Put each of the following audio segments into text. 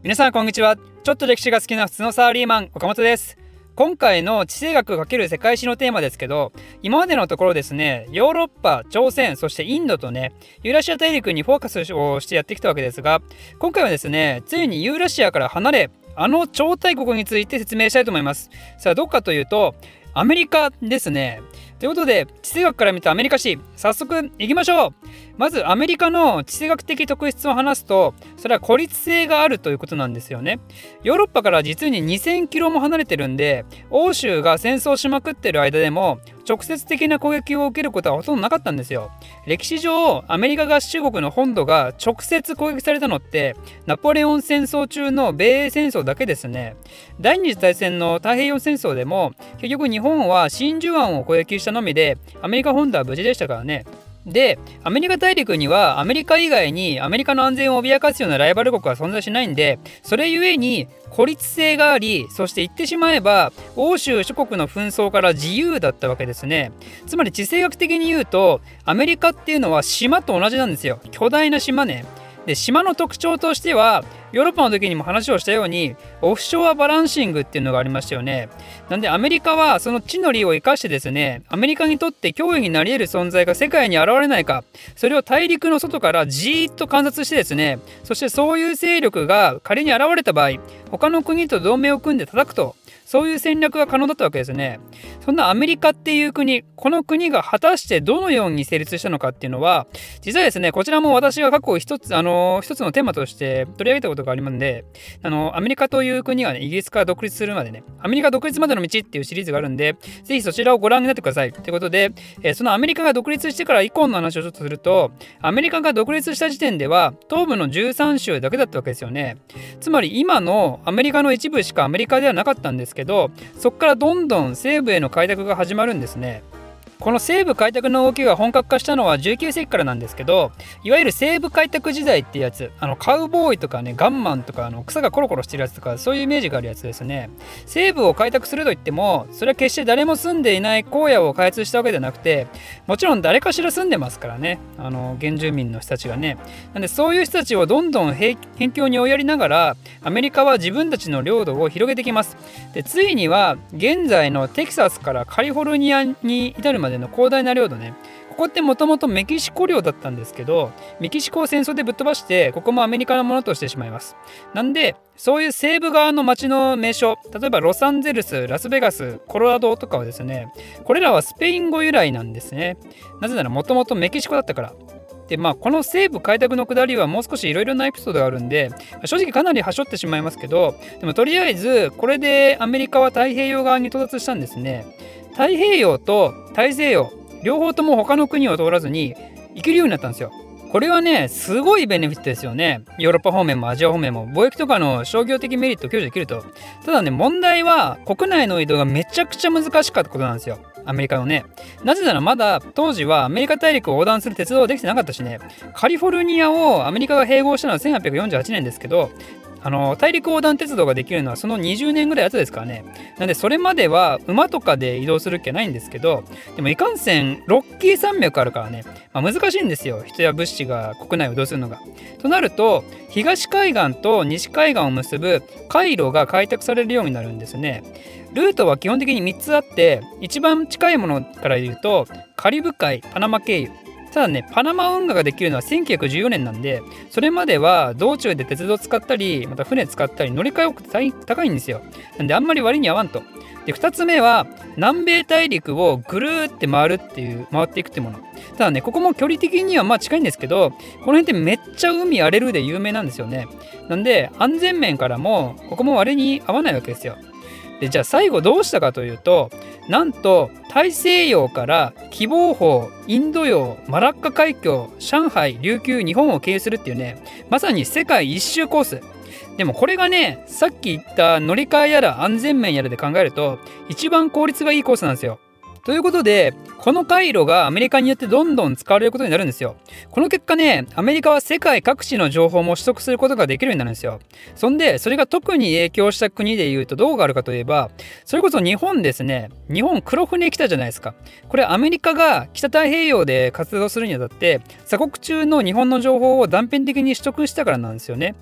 皆さんこんにちは。ちょっと歴史が好きな普通のサラリーマン岡本です。今回の地政学×世界史のテーマですけど今までのところですねヨーロッパ朝鮮そしてインドとねユーラシア大陸にフォーカスをしてやってきたわけですが今回はですねついにユーラシアから離れあの超大国について説明したいと思います。さあどっかというとアメリカですね。ということで地政学から見たアメリカ史早速いきましょう。まずアメリカの地政学的特質を話すとそれは孤立性があるということなんですよね。ヨーロッパから実に2000キロも離れてるんで欧州が戦争しまくってる間でも直接的な攻撃を受けることはほとんどなかったんですよ。歴史上アメリカ合衆国の本土が直接攻撃されたのってナポレオン戦争中の米英戦争だけですね。第二次大戦の太平洋戦争でも結局日本は真珠湾を攻撃したのみでアメリカ本土は無事でしたからね。でアメリカ大陸にはアメリカ以外にアメリカの安全を脅かすようなライバル国は存在しないんでそれゆえに孤立性がありそして言ってしまえば欧州諸国の紛争から自由だったわけですね。つまり地政学的に言うとアメリカっていうのは島と同じなんですよ。巨大な島ね。で島の特徴としてはヨーロッパの時にも話をしたようにオフショアバランシングっていうのがありましたよね。なんでアメリカはその地の利を生かしてですねアメリカにとって脅威になり得る存在が世界に現れないかそれを大陸の外からじーっと観察してですねそしてそういう勢力が仮に現れた場合他の国と同盟を組んで叩くとそういう戦略が可能だったわけですね。そんなアメリカっていう国、この国が果たしてどのように成立したのかっていうのは、実はですね、こちらも私が過去一つ、あの、一つのテーマとして取り上げたことがありますんで、あの、アメリカという国はね、イギリスから独立するまでね、アメリカ独立までの道っていうシリーズがあるんで、ぜひそちらをご覧になってください。ということで、えー、そのアメリカが独立してから以降の話をちょっとすると、アメリカが独立した時点では、東部の13州だけだったわけですよね。つまり今のアメリカの一部しかアメリカではなかったんですけどそこからどんどん西部への開拓が始まるんですね。この西部開拓の動きが本格化したのは19世紀からなんですけどいわゆる西部開拓時代ってやつあのカウボーイとかねガンマンとかあの草がコロコロしてるやつとかそういうイメージがあるやつですね。西部を開拓するといってもそれは決して誰も住んでいない荒野を開発したわけではなくてもちろん誰かしら住んでますからね。あの原住民の人たちがね。なんでそういう人たちをどんどん辺境に追いやりながらアメリカは自分たちの領土を広げてきます。でついには現在のテキサスからカリフォルニアに至るまでまでの広大な領土ね。ここってもともとメキシコ領だったんですけどメキシコを戦争でぶっ飛ばしてここもアメリカのものとしてしまいます。なんでそういう西部側の町の名所例えばロサンゼルスラスベガスコロラドとかはですねこれらはスペイン語由来なんですね。なぜならもともとメキシコだったから。でまあこの西部開拓の下りはもう少しいろいろなエピソードがあるんで正直かなりはしょってしまいますけどでもとりあえずこれでアメリカは太平洋側に到達したんですね太平洋と大西洋両方とも他の国を通らずに行けるようになったんですよ。これはね、すごいベネフィットですよね。ヨーロッパ方面もアジア方面も貿易とかの商業的メリットを享受できると。ただね、問題は国内の移動がめちゃくちゃ難しかったことなんですよ。アメリカのね。なぜならまだ当時はアメリカ大陸を横断する鉄道はできてなかったしね、カリフォルニアをアメリカが併合したのは1848年ですけど、あの大陸横断鉄道ができるのはその20年ぐらい後ですからねなんでそれまでは馬とかで移動するっけないんですけどでもいかんせんロッキー山脈あるからね、まあ、難しいんですよ人や物資が国内を移動するのが。となると東海岸と西海岸を結ぶ海路が開拓されるようになるんですね。ルートは基本的に3つあって一番近いものから言うとカリブ海パナマ経由ただね、パナマ運河ができるのは1914年なんで、それまでは道中で鉄道使ったり、また船使ったり、乗り換え多くて高いんですよ。なんであんまり割に合わんと。で、2つ目は、南米大陸をぐるーって回るっていう、回っていくってもの。ただね、ここも距離的にはまあ近いんですけど、この辺ってめっちゃ海荒れるで有名なんですよね。なんで、安全面からも、ここも割に合わないわけですよ。でじゃあ最後どうしたかというとなんと大西洋から希望峰インド洋マラッカ海峡上海琉球日本を経由するっていうねまさに世界一周コース。でもこれがねさっき言った乗り換えやら安全面やらで考えると一番効率がいいコースなんですよ。ということで、この回路がアメリカによってどんどん使われることになるんですよ。この結果ね、アメリカは世界各地の情報も取得することができるようになるんですよ。そんで、それが特に影響した国で言うとどうがあるかといえば、それこそ日本ですね。日本黒船来たじゃないですか。これアメリカが北太平洋で活動するにあたって、鎖国中の日本の情報を断片的に取得したからなんですよね。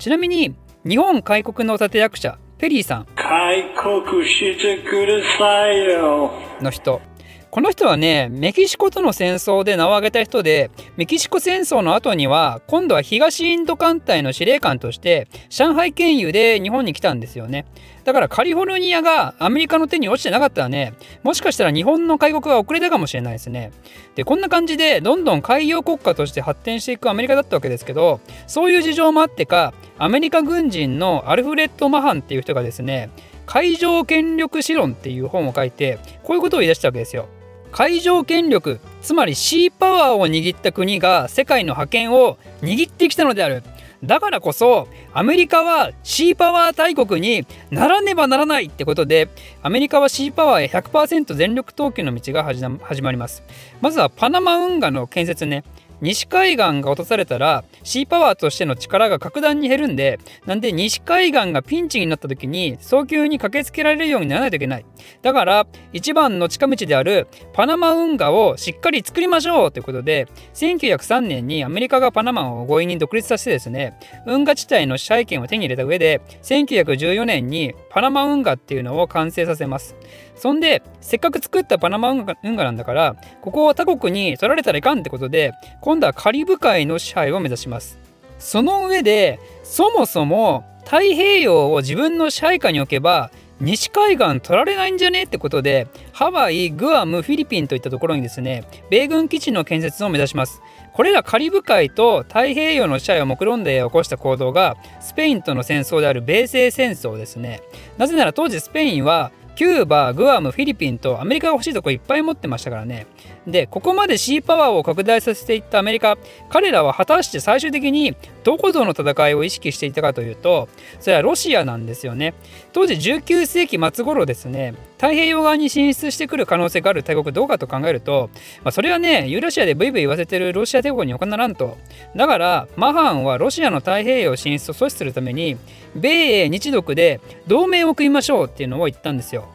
ちなみに日本開国の立役者ペリーさん。開国してくださいよの人この人はねメキシコとの戦争で名を挙げた人でメキシコ戦争の後には今度は東インド艦隊の司令官として上海経由で日本に来たんですよね。だからカリフォルニアがアメリカの手に落ちてなかったらねもしかしたら日本の開国が遅れたかもしれないですね。でこんな感じでどんどん海洋国家として発展していくアメリカだったわけですけどそういう事情もあってかアメリカ軍人のアルフレッド・マハンっていう人がですね海上権力史論っていう本を書いてこういうことを言い出したわけですよ。海上権力つまりシーパワーを握った国が世界の覇権を握ってきたのである。だからこそアメリカはシーパワー大国にならねばならないってことでアメリカはシーパワーへ100%全力投球の道が始まります。まずはパナマ運河の建設ね。西海岸が落とされたらシーパワーとしての力が格段に減るんでなんで西海岸がピンチになった時に早急に駆けつけられるようにならないといけない。だから一番の近道であるパナマ運河をしっかり作りましょうということで1903年にアメリカがパナマを強引に独立させてですね運河地帯の支配権を手に入れた上で1914年にパナマ運河っていうのを完成させます。そんでせっかく作ったパナマ運河なんだからここを他国に取られたらいかんってことで今度はカリブ海の支配を目指します。その上でそもそも太平洋を自分の支配下に置けば西海岸取られないんじゃねってことでハワイ、グアム、フィリピンといったところにですね米軍基地の建設を目指します。これらカリブ海と太平洋の支配を目論んで起こした行動がスペインとの戦争である米西戦争ですね。なぜなら当時スペインはキューバ、グアム、フィリピンとアメリカが欲しいとこいっぱい持ってましたからね。で、ここまでシーパワーを拡大させていったアメリカ、彼らは果たして最終的にどことの戦いを意識していたかというと、それはロシアなんですよね。当時19世紀末頃ですね、太平洋側に進出してくる可能性がある大国どうかと考えると、まあ、それはね、ユーラシアでブイブイ言わせてるロシア帝国に他ならんと。だから、マハンはロシアの太平洋進出を阻止するために、米英日独で同盟を組みましょうっていうのを言ったんですよ。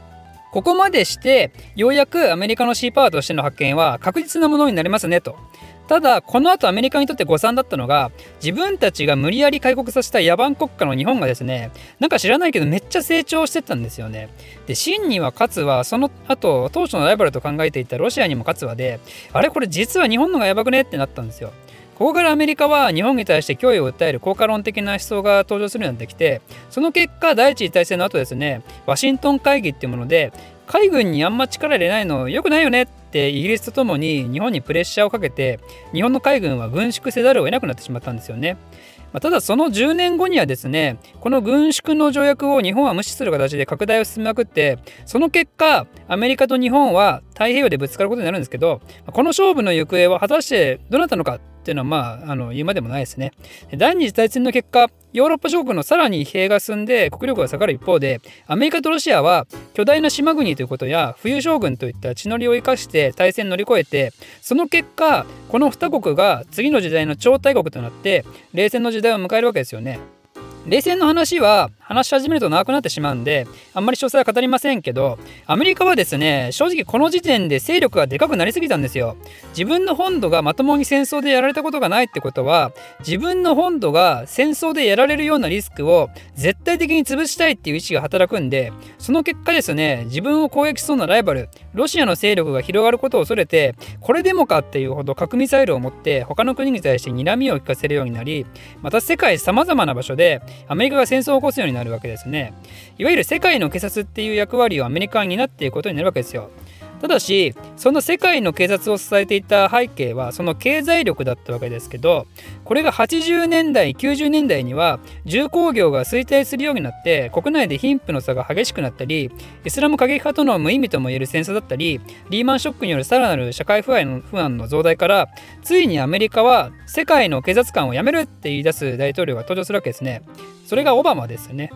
ここまでしてようやくアメリカのシーパワーとしての発見は確実なものになりますねと。ただこの後アメリカにとって誤算だったのが自分たちが無理やり開国させた野蛮国家の日本がですねなんか知らないけどめっちゃ成長してたんですよね。で真には勝つはその後当初のライバルと考えていたロシアにも勝つはであれこれ実は日本のがやばくねってなったんですよ。ここからアメリカは日本に対して脅威を訴える効果論的な思想が登場するようになってきてその結果第一次大戦の後ですねワシントン会議っていうもので海軍にあんま力入れないの良くないよねってイギリスとともに日本にプレッシャーをかけて日本の海軍は軍縮せざるを得なくなってしまったんですよね。まあ、ただその10年後にはですねこの軍縮の条約を日本は無視する形で拡大を進めまくってその結果アメリカと日本は太平洋でぶつかることになるんですけどこの勝負の行方は果たしてどなたのかっていうのはまああの言うまでもないですね。第二次大戦の結果ヨーロッパ諸国のさらに疲弊が進んで国力が下がる一方でアメリカとロシアは巨大な島国ということや冬将軍といった地の利を生かして大戦乗り越えてその結果この2国が次の時代の超大国となって冷戦の時代を迎えるわけですよね。冷戦の話は話し始めると長くなってしまうんであんまり詳細は語りませんけどアメリカはですね正直この時点で勢力がでかくなりすぎたんですよ。自分の本土がまともに戦争でやられたことがないってことは自分の本土が戦争でやられるようなリスクを絶対的に潰したいっていう意思が働くんでその結果ですね自分を攻撃しそうなライバルロシアの勢力が広がることを恐れてこれでもかっていうほど核ミサイルを持って他の国に対して睨みを利かせるようになりまた世界さまざまな場所でアメリカが戦争を起こすようになるわけですね。いわゆる世界の警察っていう役割をアメリカは担っていくことになるわけですよ。ただしその世界の警察を支えていた背景はその経済力だったわけですけどこれが80年代90年代には重工業が衰退するようになって国内で貧富の差が激しくなったりイスラム過激派との無意味ともいえる戦争だったりリーマンショックによるさらなる社会不安の不安の増大からついにアメリカは世界の警察官を辞めるって言い出す大統領が登場するわけですね。それがオバマですよね。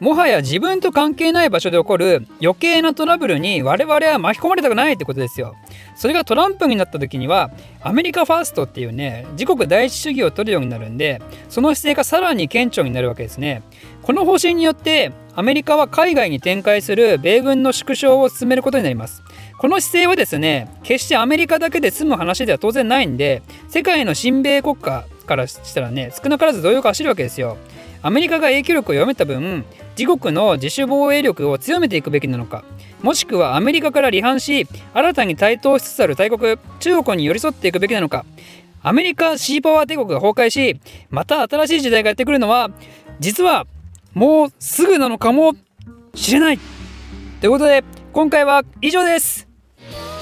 もはや自分と関係ない場所で起こる余計なトラブルに我々は巻き込まれたくないってことですよ。それがトランプになった時にはアメリカファーストっていうね自国第一主義を取るようになるんでその姿勢がさらに顕著になるわけですね。この方針によってアメリカは海外に展開する米軍の縮小を進めることになります。この姿勢はですね決してアメリカだけで済む話では当然ないんで世界の親米国家からしたらね少なからず動揺が走るわけですよ。アメリカが影響力を弱めた分自国の自主防衛力を強めていくべきなのかもしくはアメリカから離反し新たに台頭しつつある大国中国に寄り添っていくべきなのかアメリカシーパワー帝国が崩壊しまた新しい時代がやってくるのは実はもうすぐなのかもしれない。ということで今回は以上です。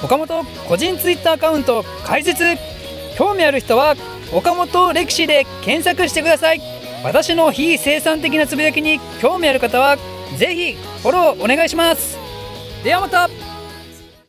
岡本個人ツイッターアカウント開設。興味ある人は岡本歴史で検索してください。私の非生産的なつぶやきに興味ある方はぜひフォローお願いします。ではまた。